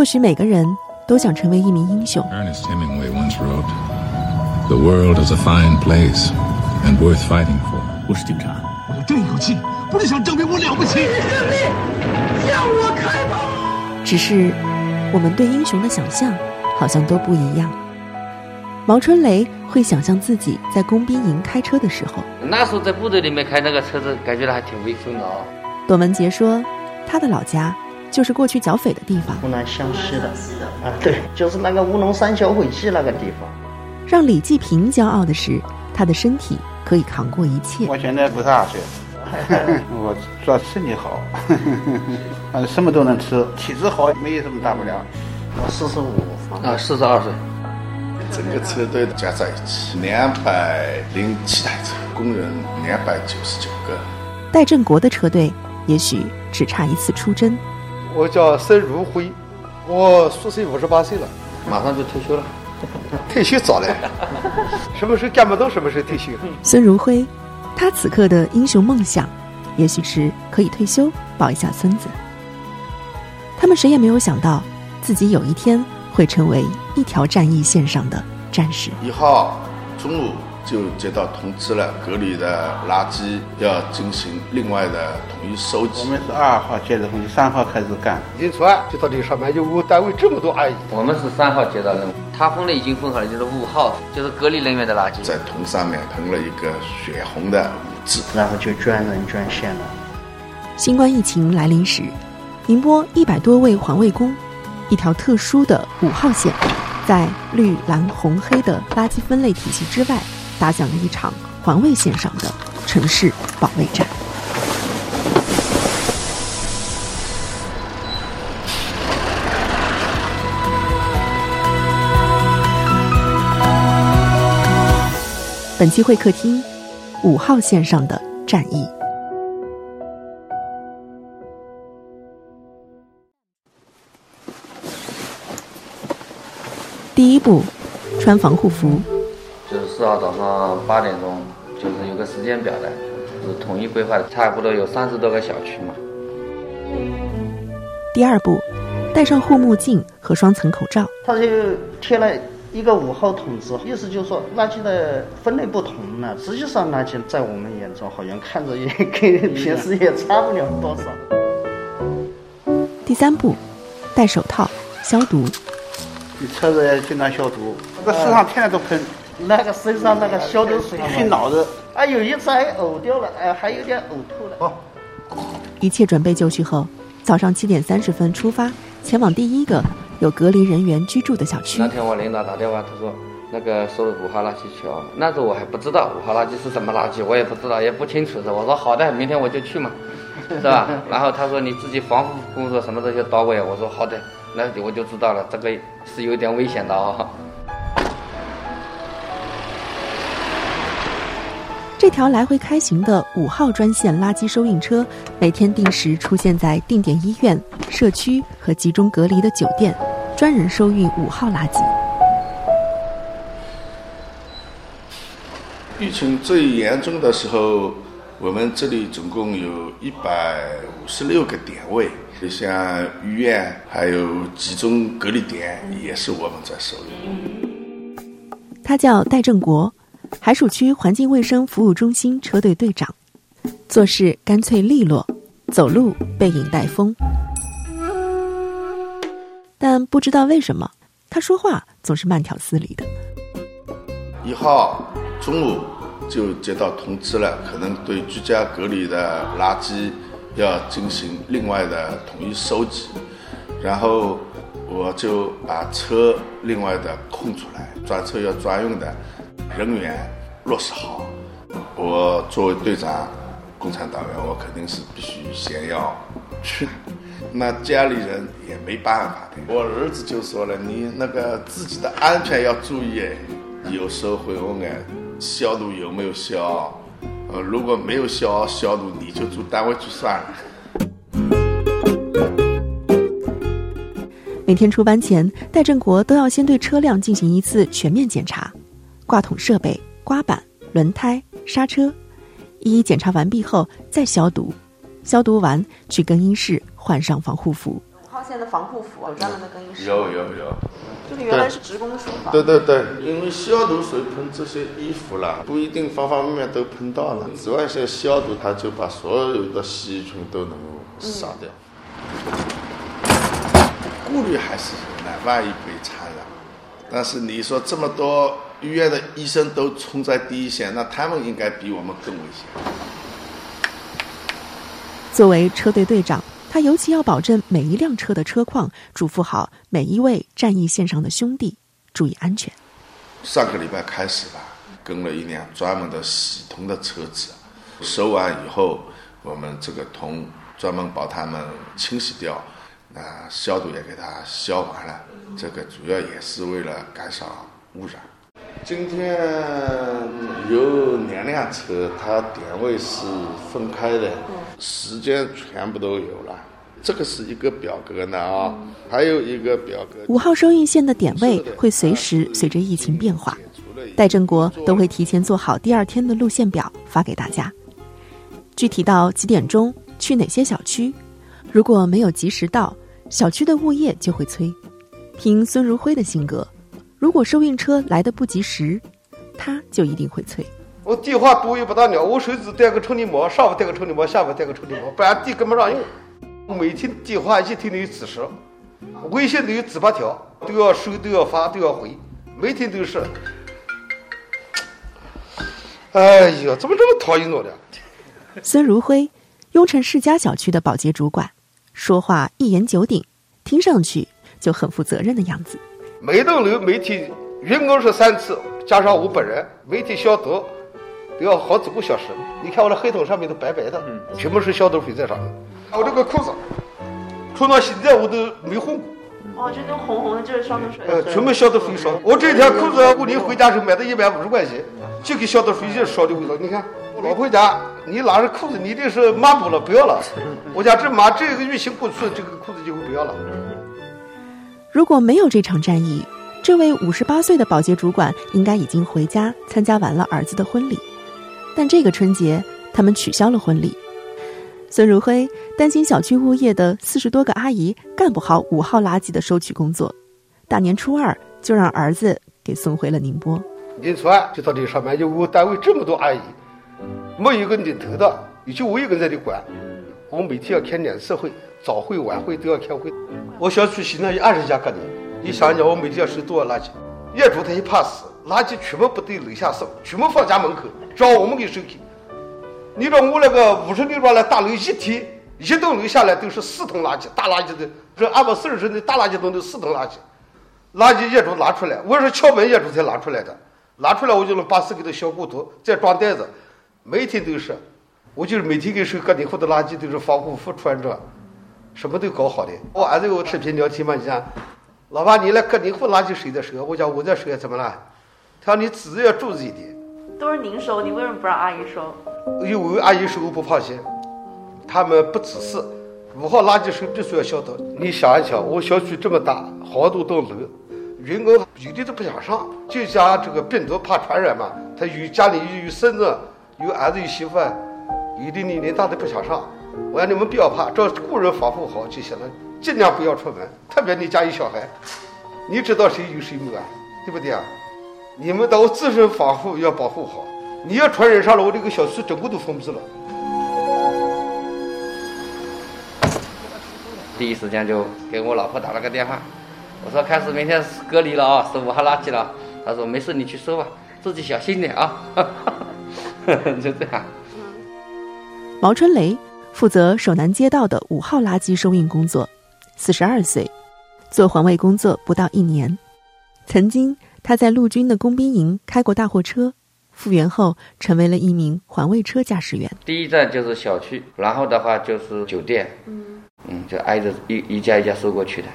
或许每个人都想成为一名英雄。Ernest Hemingway once wrote, "The world is a fine place and worth fighting for." 我是警察，我有这一口气，不是想证明我了不起。胜利向我开炮！只是，我们对英雄的想象好像都不一样。毛春雷会想象自己在工兵营开车的时候，那时候在部队里面开那个车子，感觉到还挺威风的哦。董文杰说，他的老家就是过去剿匪的地方。湖南湘西的啊，对，就是那个乌龙山剿匪记那个地方。让李继平骄傲的是，他的身体可以扛过一切。我现在不大岁，我主要身体好，反 正什么都能吃，体质好，没有什么大不了。我四十五啊，四十二岁。整个车队加在一起两百零七台车，工人两百九十九个。戴振国的车队也许只差一次出征。我叫孙如辉，我虚岁五十八岁了，马上就退休了。退休早了，什么时候干不动，什么时候退休。孙如辉，他此刻的英雄梦想，也许是可以退休抱一下孙子。他们谁也没有想到，自己有一天。会成为一条战役线上的战士。一号中午就接到通知了，隔离的垃圾要进行另外的统一收集。我们是二号接的通知，三号开始干。一出来就到这里上班，就我单位这么多阿姨。我们是三号接到任务，他分的已经分好了，就是五号，就是隔离人员的垃圾。在桶上面喷了一个血红的五字，然后就捐人捐线了。新冠疫情来临时，宁波一百多位环卫工。一条特殊的五号线，在绿蓝红黑的垃圾分类体系之外，打响了一场环卫线上的城市保卫战。本期会客厅，五号线上的战役。第一步，穿防护服。早上八点钟，就是有个时间表的，是统一规划的，差不多有三十多个小区嘛。第二步，戴上护目镜和双层口罩。他就贴了一个五号筒子，意思就是说垃圾的分类不同了。实际上垃圾在我们眼中好像看着也跟平时也差不了多少。第三步，戴手套消毒。你车子要经常消毒，这个身上天天都喷，那个身上那个消毒水熏脑子。啊，有一次还呕掉了，哎，还有点呕吐了。哦，一切准备就绪后，早上七点三十分出发，前往第一个有隔离人员居住的小区。那天我领导打电话，他说那个收五号垃圾去哦。那时候我还不知道五号垃圾是什么垃圾，我也不知道，也不清楚的。我说好的，明天我就去嘛，是吧？然后他说你自己防护工作什么这些到位。我说好的。那我就知道了，这个是有点危险的哦。这条来回开行的五号专线垃圾收运车，每天定时出现在定点医院、社区和集中隔离的酒店，专人收运五号垃圾。疫情最严重的时候，我们这里总共有一百五十六个点位。就像医院还有集中隔离点，也是我们在收运。他叫戴正国，海曙区环境卫生服务中心车队队长，做事干脆利落，走路背影带风。但不知道为什么，他说话总是慢条斯理的。一号中午就接到通知了，可能对居家隔离的垃圾。要进行另外的统一收集，然后我就把车另外的空出来，专车要专用的人员落实好。我作为队长，共产党员，我肯定是必须先要去。那家里人也没办法的。我儿子就说了：“你那个自己的安全要注意，有时候会问哎，消毒有没有消？”呃，如果没有消消毒，你就住单位去算了。每天出班前，戴振国都要先对车辆进行一次全面检查，挂桶设备、刮板、轮胎、刹车，一一检查完毕后再消毒。消毒完去更衣室换上防护服。五号线的防护服有专门的更衣室？有有有。就是原来是职工书房。对对对，因为消毒水喷这些衣服啦，不一定方方面面都喷到了，紫外线消毒，它就把所有的细菌都能够杀掉。顾虑还是有的，万一被传染。但是你说这么多医院的医生都冲在第一线，那他们应该比我们更危险。作为车队队长，他尤其要保证每一辆车的车况，嘱咐好每一位战役线上的兄弟注意安全。上个礼拜开始吧，跟了一辆专门的洗铜的车子，收完以后，我们这个铜专门把它们清洗掉。那消毒也给它消完了，这个主要也是为了减少污染。今天有两辆车，它点位是分开的，时间全部都有了。这个是一个表格呢啊，还有一个表格。五号收运线的点位会随时随着疫情变化，戴振国都会提前做好第二天的路线表发给大家。具体到几点钟去哪些小区，如果没有及时到。小区的物业就会催。凭孙如辉的性格，如果收运车来的不及时，他就一定会催。我电话多也不大了，我手指带个充电宝，上午带个充电宝，下午带个充电宝，不然电跟不上用。每天电话一天都有几十，微信都有几百条，都要收，都要发，都要回，每天都是。哎呀，怎么这么讨厌我呢？孙如辉，雍城世家小区的保洁主管。说话一言九鼎，听上去就很负责任的样子。每栋楼每天员工是三次，加上我本人，每天消毒都要好几个小时。你看我的黑桶上面都白白的，全部是消毒水在上面。我这个裤子穿到现在我都没换过。哦，这都红红的，就是消毒水。呃，全部消毒水烧。我这条裤子过年回家时候买的一百五十块钱，就给消毒水就烧的味道。你看。老婆家，你拿着裤子，你这是抹布了，不要了。我家这抹这个疫情过去，这个裤子就会不要了。如果没有这场战役，这位五十八岁的保洁主管应该已经回家参加完了儿子的婚礼。但这个春节，他们取消了婚礼。孙如辉担心小区物业的四十多个阿姨干不好五号垃圾的收取工作，大年初二就让儿子给送回了宁波。年初二就到这里上班，就我单位这么多阿姨。没有一个领头的，也就我一个人在这管。我每天要开两次会，早会晚会都要开会。我小区现在有二十家个人，你想想，我每天要收多少垃圾？业主他一怕死，垃圾全部不对楼下送，全部放家门口，找我们给收去。你说我那个五十六幢的大楼，一天一栋楼下来都是四桶垃圾，大垃圾的，这二百四十升的大垃圾桶都四桶垃圾。垃圾业主拿出来，我是敲门业主才拿出来的，拿出来我就能把四给他削过头，再装袋子。每天都是，我就是每天给收个体户的垃圾，都是防护服穿着，什么都搞好的。我儿子跟我视频聊天嘛，你讲，老爸你来个体户垃圾谁在收？我讲我在收，怎么了？他说你自己要注意一点。都是您收，你为什么不让阿姨收？因为阿姨收我不放心，他们不仔细。五号垃圾收必须要消毒。你想一想，我小区这么大，好多栋楼，员工有的都不想上，就讲这个病毒怕传染嘛。他有家里又有孙子。有儿子有媳妇，有的年龄大的不想上，我让你们不要怕，只要个人防护好就行了，尽量不要出门。特别你家有小孩，你知道谁有谁没啊？对不对啊？你们都自身防护要保护好。你要传染上了，我这个小区整个都封闭了。第一时间就给我老婆打了个电话，我说开始明天隔离了啊，收五号垃圾了。她说没事，你去收吧，自己小心点啊。就这样。毛春雷负责首南街道的五号垃圾收运工作，四十二岁，做环卫工作不到一年。曾经他在陆军的工兵营开过大货车，复员后成为了一名环卫车驾驶员。第一站就是小区，然后的话就是酒店，嗯，嗯，就挨着一一家一家收过去的。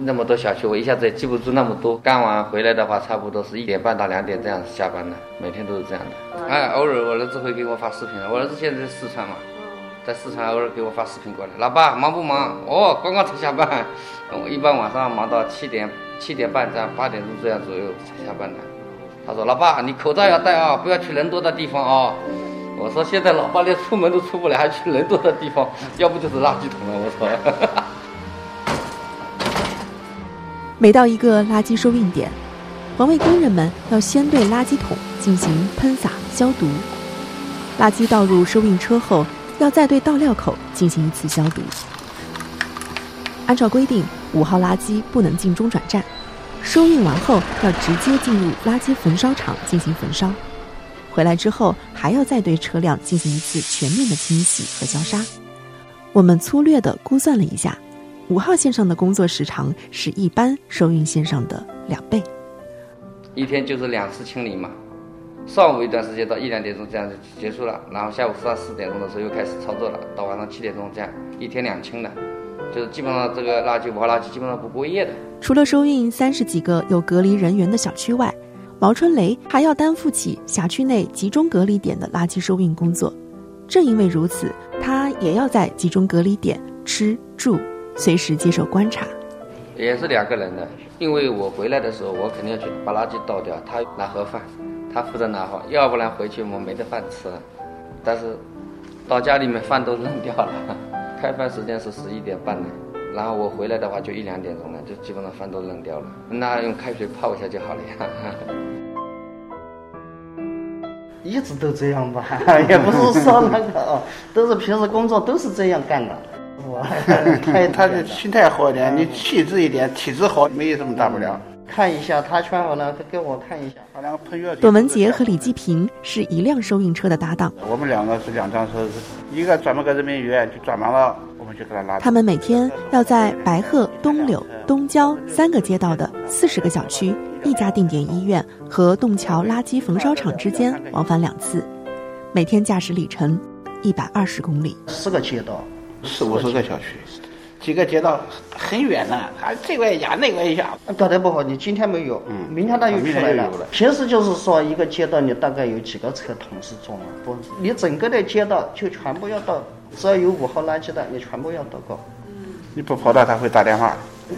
那么多小区，我一下子也记不住那么多。干完回来的话，差不多是一点半到两点这样下班的，每天都是这样的。哎，偶尔我儿子会给我发视频我儿子现在在四川嘛，在四川偶尔给我发视频过来。老爸忙不忙？哦，刚刚才下班。我一般晚上忙到七点、七点半这样，八点钟这样左右才下班的。他说：“老爸，你口罩要戴啊，不要去人多的地方啊。”我说：“现在老爸连出门都出不了，还去人多的地方？要不就是垃圾桶了。”我说。每到一个垃圾收运点，环卫工人们要先对垃圾桶进行喷洒消毒。垃圾倒入收运车后，要再对倒料口进行一次消毒。按照规定，五号垃圾不能进中转站，收运完后要直接进入垃圾焚烧厂进行焚烧。回来之后，还要再对车辆进行一次全面的清洗和消杀。我们粗略地估算了一下，五号线上的工作时长是一般收运线上的两倍。一天就是两次清理嘛，上午一段时间到一两点钟这样就结束了，然后下午三四点钟的时候又开始操作了，到晚上七点钟这样，一天两清的，就是基本上这个垃圾五号垃圾基本上不过夜的。除了收运三十几个有隔离人员的小区外，毛春雷还要担负起辖区内集中隔离点的垃圾收运工作。正因为如此，他也要在集中隔离点吃住，随时接受观察。也是两个人的，因为我回来的时候，我肯定要去把垃圾倒掉，他拿盒饭，他负责拿好，要不然回去我没得饭吃了。但是到家里面饭都扔掉了，开饭时间是十一点半的，然后我回来的话就一两点钟了，就基本上饭都扔掉了，那用开水泡一下就好了呀。一直都这样吧，也不是说那个哦，都是平时工作都是这样干的。我他他的心态好一点，你气质一点，体质好，没有什么大不了。看一下他圈好了，他给我看一下。把两个喷药董文杰和李继平是一辆收运车的搭档。我们两个是两张车子，一个专门给人民医院，就转完了，我们就给他拉。他们每天要在白鹤、东柳、东郊三个街道的四十个小区、一家定点医院和洞桥垃圾焚烧厂之间往返两次，每天驾驶里程一百二十公里。四个街道，四五十个小区。几个街道很远呢，还这个一家那个一家，搞得不好。你今天没有，嗯，明天他又出来了。平时就是说一个街道你大概有几个车同时装，不，你整个的街道就全部要到，只要有五号垃圾的，你全部要到过。你不跑到他会打电话，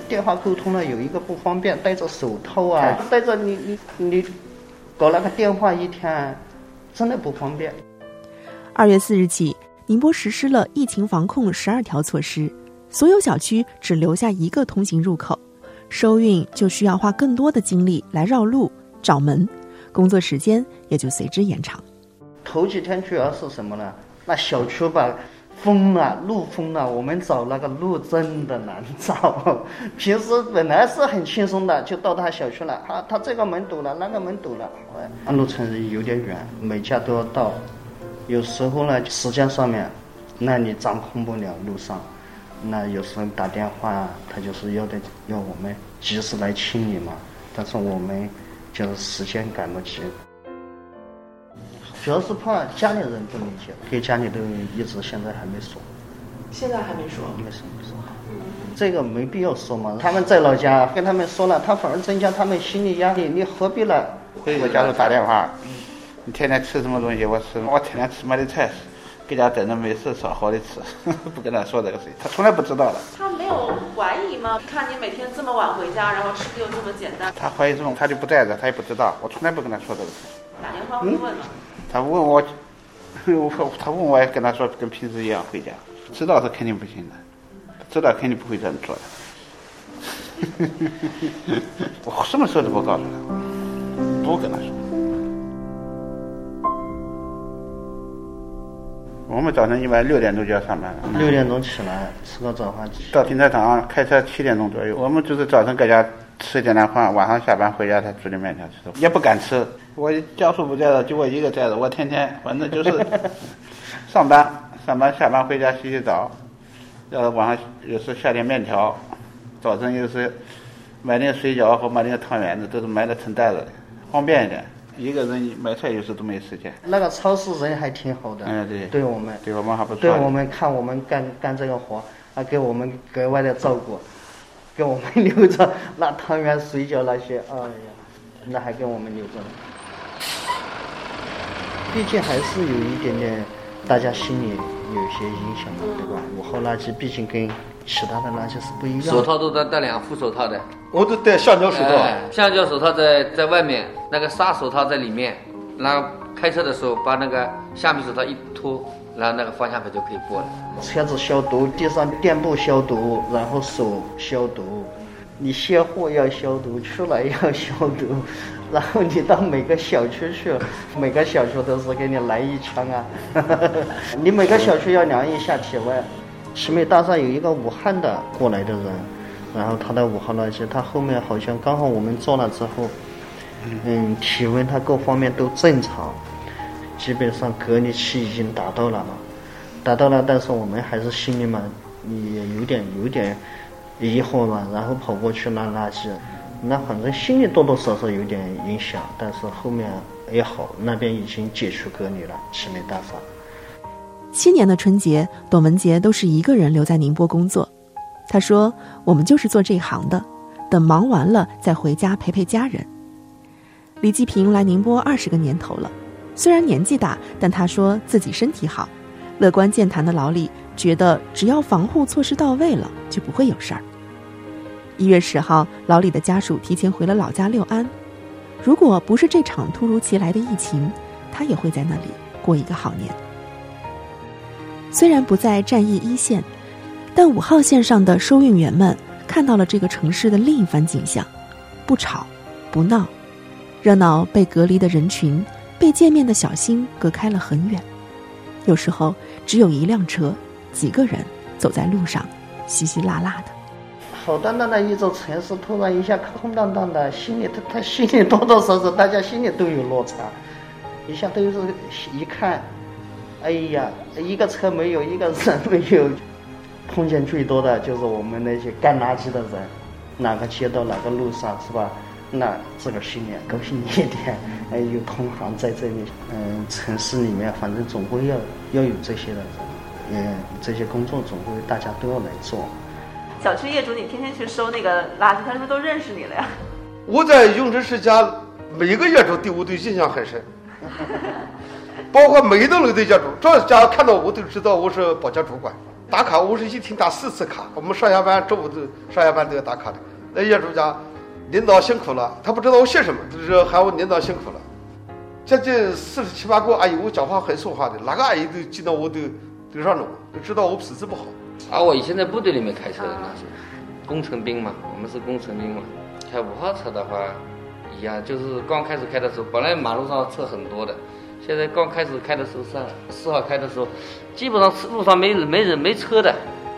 电话沟通了有一个不方便，戴着手套啊，戴着你你你搞那个电话一天真的不方便。二月四日起，宁波实施了疫情防控十二条措施。所有小区只留下一个通行入口，收运就需要花更多的精力来绕路找门，工作时间也就随之延长。头几天主要是什么呢？那小区吧封了，路封了，我们找那个路真的难找。平时本来是很轻松的，就到他小区了，他他这个门堵了，那个门堵了，安路程有点远，每家都要到，有时候呢时间上面，那你掌控不了路上。那有时候打电话，他就是要的要我们及时来清理嘛，但是我们就是时间赶不及，主要是怕家里人不理解，给家里都一直现在还没说。现在还没说？没说没说。这个没必要说嘛，他们在老家跟他们说了，他反而增加他们心理压力，你何必呢？回我家里打电话，你天天吃什么东西？我吃，我天天吃买的菜。给家等着没事烧好的吃，不跟他说这个事情，他从来不知道的。他没有怀疑吗？看你每天这么晚回家，然后吃的又这么简单。他怀疑这种，他就不在这，他也不知道。我从来不跟他说这个事。打电话会问吗？他问我，我 他问我也跟他说跟平时一样回家，知道是肯定不行的，知道肯定不会这样做的。我什么时候都不告诉他，不跟他说。我们早晨一般六点钟就要上班了。六点钟起来吃个早饭，到停车场开车七点钟左右。我们就是早晨搁家吃一点点饭，晚上下班回家才煮点面条吃。也不敢吃，我家属不在了，就我一个在了。我天天反正就是 上班，上班下班回家洗洗澡，要是晚上有时下点面条，早晨又是买点水饺或买点汤圆子，都是买的成袋子的，方便一点。一个人买菜有时都没时间。那个超市人还挺好的，嗯对，对我们，对我们还不错。对我们看我们干干这个活，还给我们格外的照顾，给我们留着那汤圆、水饺那些，哎呀，那还给我们留着。毕竟还是有一点点，大家心里有些影响嘛，对吧？五号垃圾毕竟跟其他的垃圾是不一样。手套都戴戴两副手套的。我都戴橡胶手套，橡胶手套在在外面，那个纱手套在里面。然后开车的时候把那个橡皮手套一脱，然后那个方向盘就可以过了。车子消毒，地上垫布消毒，然后手消毒，你卸货要消毒，出来要消毒，然后你到每个小区去，每个小区都是给你来一枪啊！你每个小区要量一下体温。奇美大厦有一个武汉的过来的人，然后他的五号垃圾，他后面好像刚好我们做了之后，嗯，体温他各方面都正常，基本上隔离期已经达到了嘛，达到了，但是我们还是心里嘛，也有点有点。疑惑嘛，然后跑过去拉垃圾，那反正心里多多少少有点影响，但是后面也好，那边已经解除隔离了。奇美大厦。七年的春节，董文杰都是一个人留在宁波工作。他说：“我们就是做这一行的，等忙完了再回家陪陪家人。”李继平来宁波二十个年头了，虽然年纪大，但他说自己身体好，乐观健谈的老李觉得只要防护措施到位了，就不会有事儿。一月十号，老李的家属提前回了老家六安。如果不是这场突如其来的疫情，他也会在那里过一个好年。虽然不在战役一线，但五号线上的收运员们看到了这个城市的另一番景象：不吵，不闹，热闹被隔离的人群，被见面的小心隔开了很远。有时候只有一辆车，几个人走在路上，稀稀拉拉的。好端端的一座城市，突然一下空荡荡的，心里他他心里多多少少，大家心里都有落差，一下都是一看，哎呀，一个车没有，一个人没有，碰见最多的就是我们那些干垃圾的人，哪个街道哪个路上是吧？那自个儿心里高兴一点，哎，有同行在这里，嗯，城市里面反正总归要要有这些的人，嗯，这些工作总归大家都要来做。小区业主，你天天去收那个垃圾，他是不是都认识你了呀？我在永春世家每个业主对我都印象很深，包括每一栋楼的业主，只要家看到我都知道我是保洁主管。打卡我是一天打四次卡，我们上下班中午都上下班都要打卡的。那业主讲领导辛苦了，他不知道我姓什么，就是喊我领导辛苦了。将近四十七八个阿姨，我讲话很说话的，哪个阿姨都见到我都都让着我，都知道我脾气不好。而我以前在部队里面开车的那是工程兵嘛，我们是工程兵嘛。开五号车的话，一样，就是刚开始开的时候，本来马路上车很多的，现在刚开始开的时候，上四号开的时候，基本上路上没人、没人、没车的，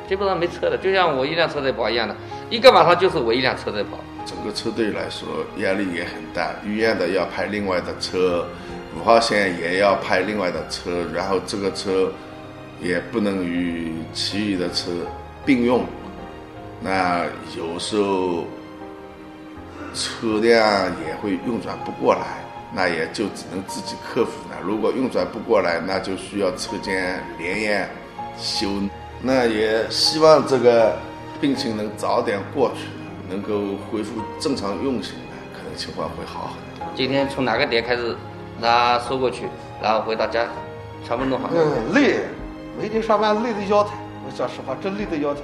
基本上没车的，就像我一辆车在跑一样的，一个晚上就是我一辆车在跑。整个车队来说压力也很大，医院的要派另外的车，五号线也要派另外的车，然后这个车。也不能与其余的车并用，那有时候车辆也会运转不过来，那也就只能自己克服了。如果运转不过来，那就需要车间连夜修。那也希望这个病情能早点过去，能够恢复正常运行，可能情况会好很多。今天从哪个点开始，他收过去，然后回到家，全部弄好。嗯，累。每天上班累得腰疼，我说实话，真累得腰疼。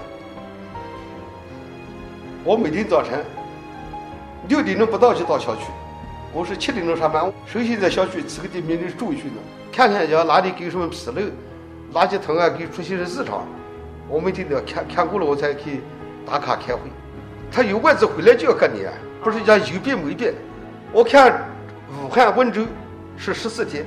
我每天早晨六点钟不到就到小区，我是七点钟上班，首先在小区几个地面里住一去呢，看看要哪里有什么纰漏，垃圾桶啊给出现了异常，我每天都要看看过了，我才去打卡开会。他有外资回来就要隔离啊，不是讲有变没变。我看武汉、温州是十四天，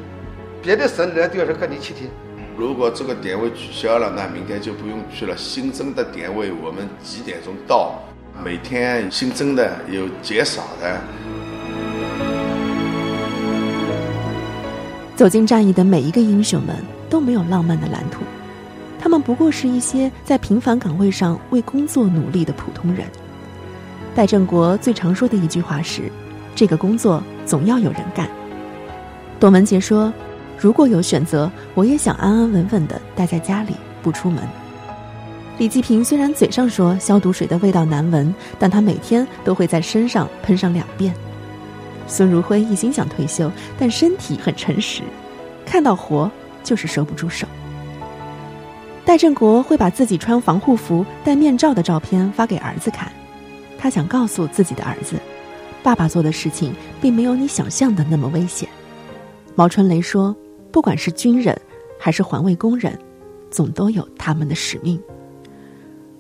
别的省来都要是隔离七天。如果这个点位取消了，那明天就不用去了。新增的点位我们几点钟到？每天新增的有减少的。走进战役的每一个英雄们都没有浪漫的蓝图，他们不过是一些在平凡岗位上为工作努力的普通人。戴振国最常说的一句话是：“这个工作总要有人干。”董文杰说。如果有选择，我也想安安稳稳的待在家里，不出门。李继平虽然嘴上说消毒水的味道难闻，但他每天都会在身上喷上两遍。孙如辉一心想退休，但身体很诚实，看到活就是收不住手。戴振国会把自己穿防护服、戴面罩的照片发给儿子看，他想告诉自己的儿子，爸爸做的事情并没有你想象的那么危险。毛春雷说。不管是军人，还是环卫工人，总都有他们的使命。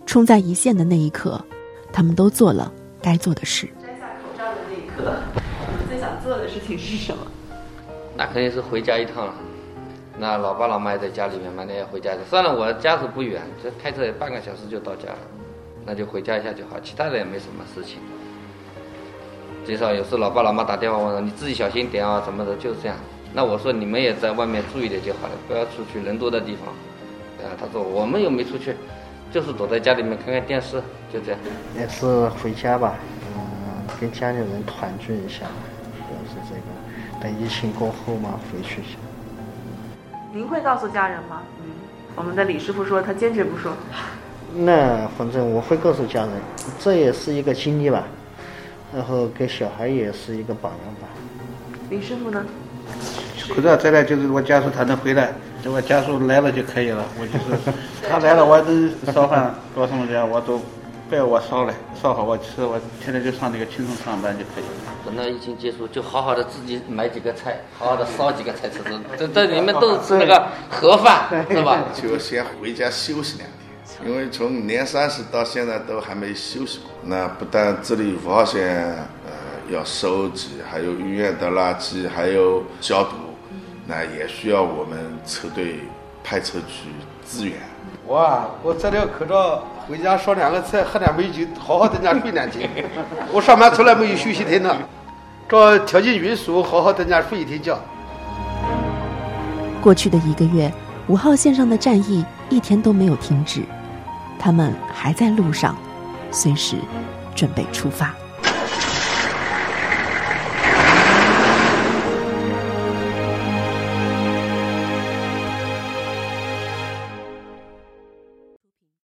冲在一线的那一刻，他们都做了该做的事。摘下口罩的那一刻，最想做的事情是什么？那肯定是回家一趟了。那老爸老妈也在家里面嘛，那要回家的。算了，我家是不远，这开车半个小时就到家了，那就回家一下就好，其他的也没什么事情。至少有时老爸老妈打电话问说，你自己小心点啊，什么的，就是这样。那我说你们也在外面注意点就好了，不要出去人多的地方。啊，他说我们又没出去，就是躲在家里面看看电视，就这样。也是回家吧，嗯，跟家里人团聚一下。等疫情过后嘛，回去一下。您会告诉家人吗？嗯，我们的李师傅说他坚决不说。那反正我会告诉家人，这也是一个经历吧，然后给小孩也是一个榜样吧。李师傅呢？口罩摘了就是我家属他能回来，等我家属来了就可以了。我就是他来了，我都烧饭做什么的，我都别我烧了，烧好我吃，我天天就上那个轻松上班就可以了。等到疫情结束，就好好的自己买几个菜，好好的烧几个菜吃吃。这这你们都是吃那个盒饭，是吧？就先回家休息两天，因为从年三十到现在都还没休息过。那不但这里五号线呃要收集，还有医院的垃圾，还有消毒，那也需要我们车队派车去支援。我啊！我摘了口罩，回家烧两个菜，喝点美酒，好好在家睡两天。我上班从来没有休息天的，照条件允许，我好好在家睡一天觉。过去的一个月，五号线上的战役一天都没有停止，他们还在路上，随时准备出发。